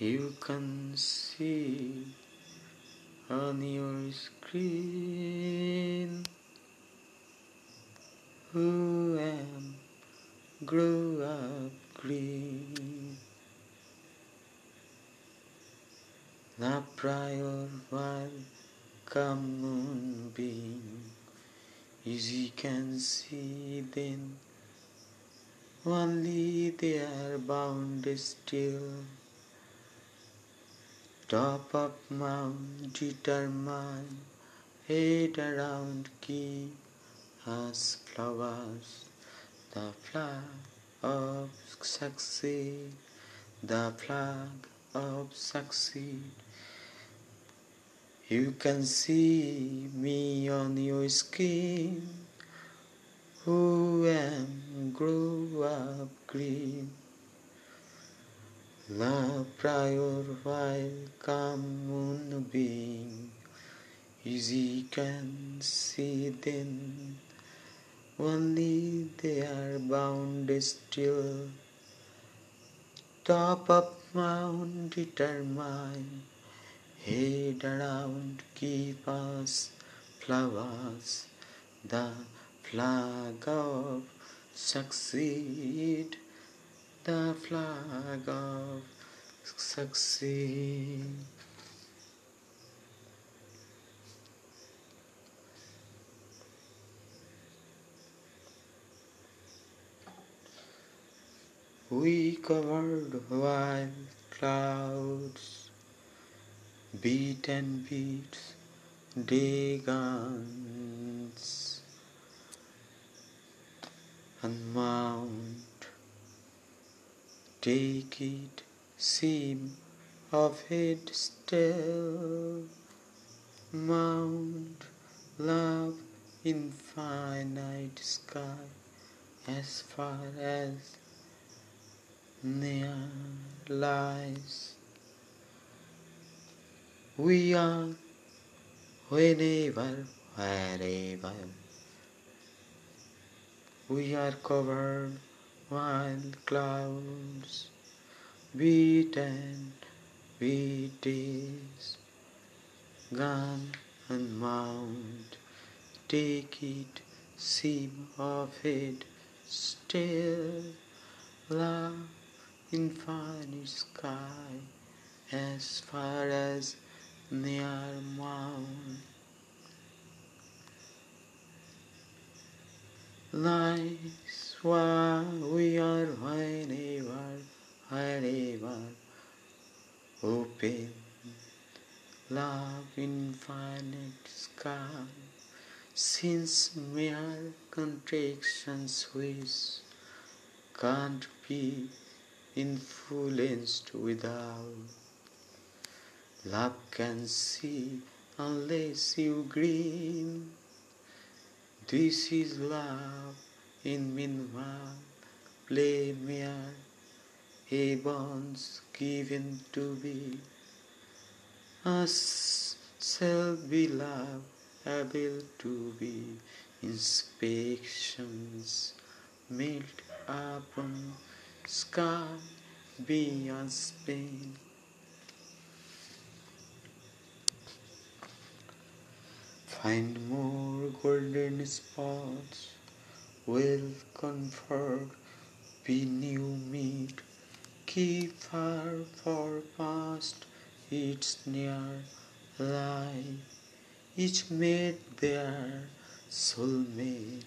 You can see on your screen who am grew up green. The prior while come moonbeam, as you can see then, only they are bound still. Top up mount, determine, head around key, as flowers, the flag of succeed, the flag of succeed. You can see me on your skin, who am grow up green. Love prior while come moonbeam, easy can see then, only they are bound still. Top up mount determine, head around keep us flowers, the flag of succeed, the flag of succeed. We covered while clouds beat and beats day guns and mount take it seem of it still. Mount love infinite sky as far as near lies. We are whenever wherever. We are covered while clouds beat and beat is gun and mount take it seem of it still love infinite sky as far as near mount lies we are whenever wherever open love infinite sky. Since mere contractions which can't be influenced without love can see unless you grin this is love in meanwhile play mere heavens given to be. Us shall be love able to be. Inspections melt upon sky beyond Spain. Find more golden spots, well conferred, be new meet, keep far for past its near life. each made their soulmate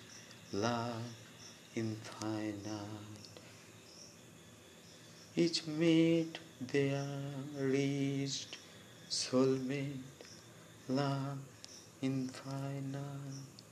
love infinite. Each made their reached soulmate love infinite.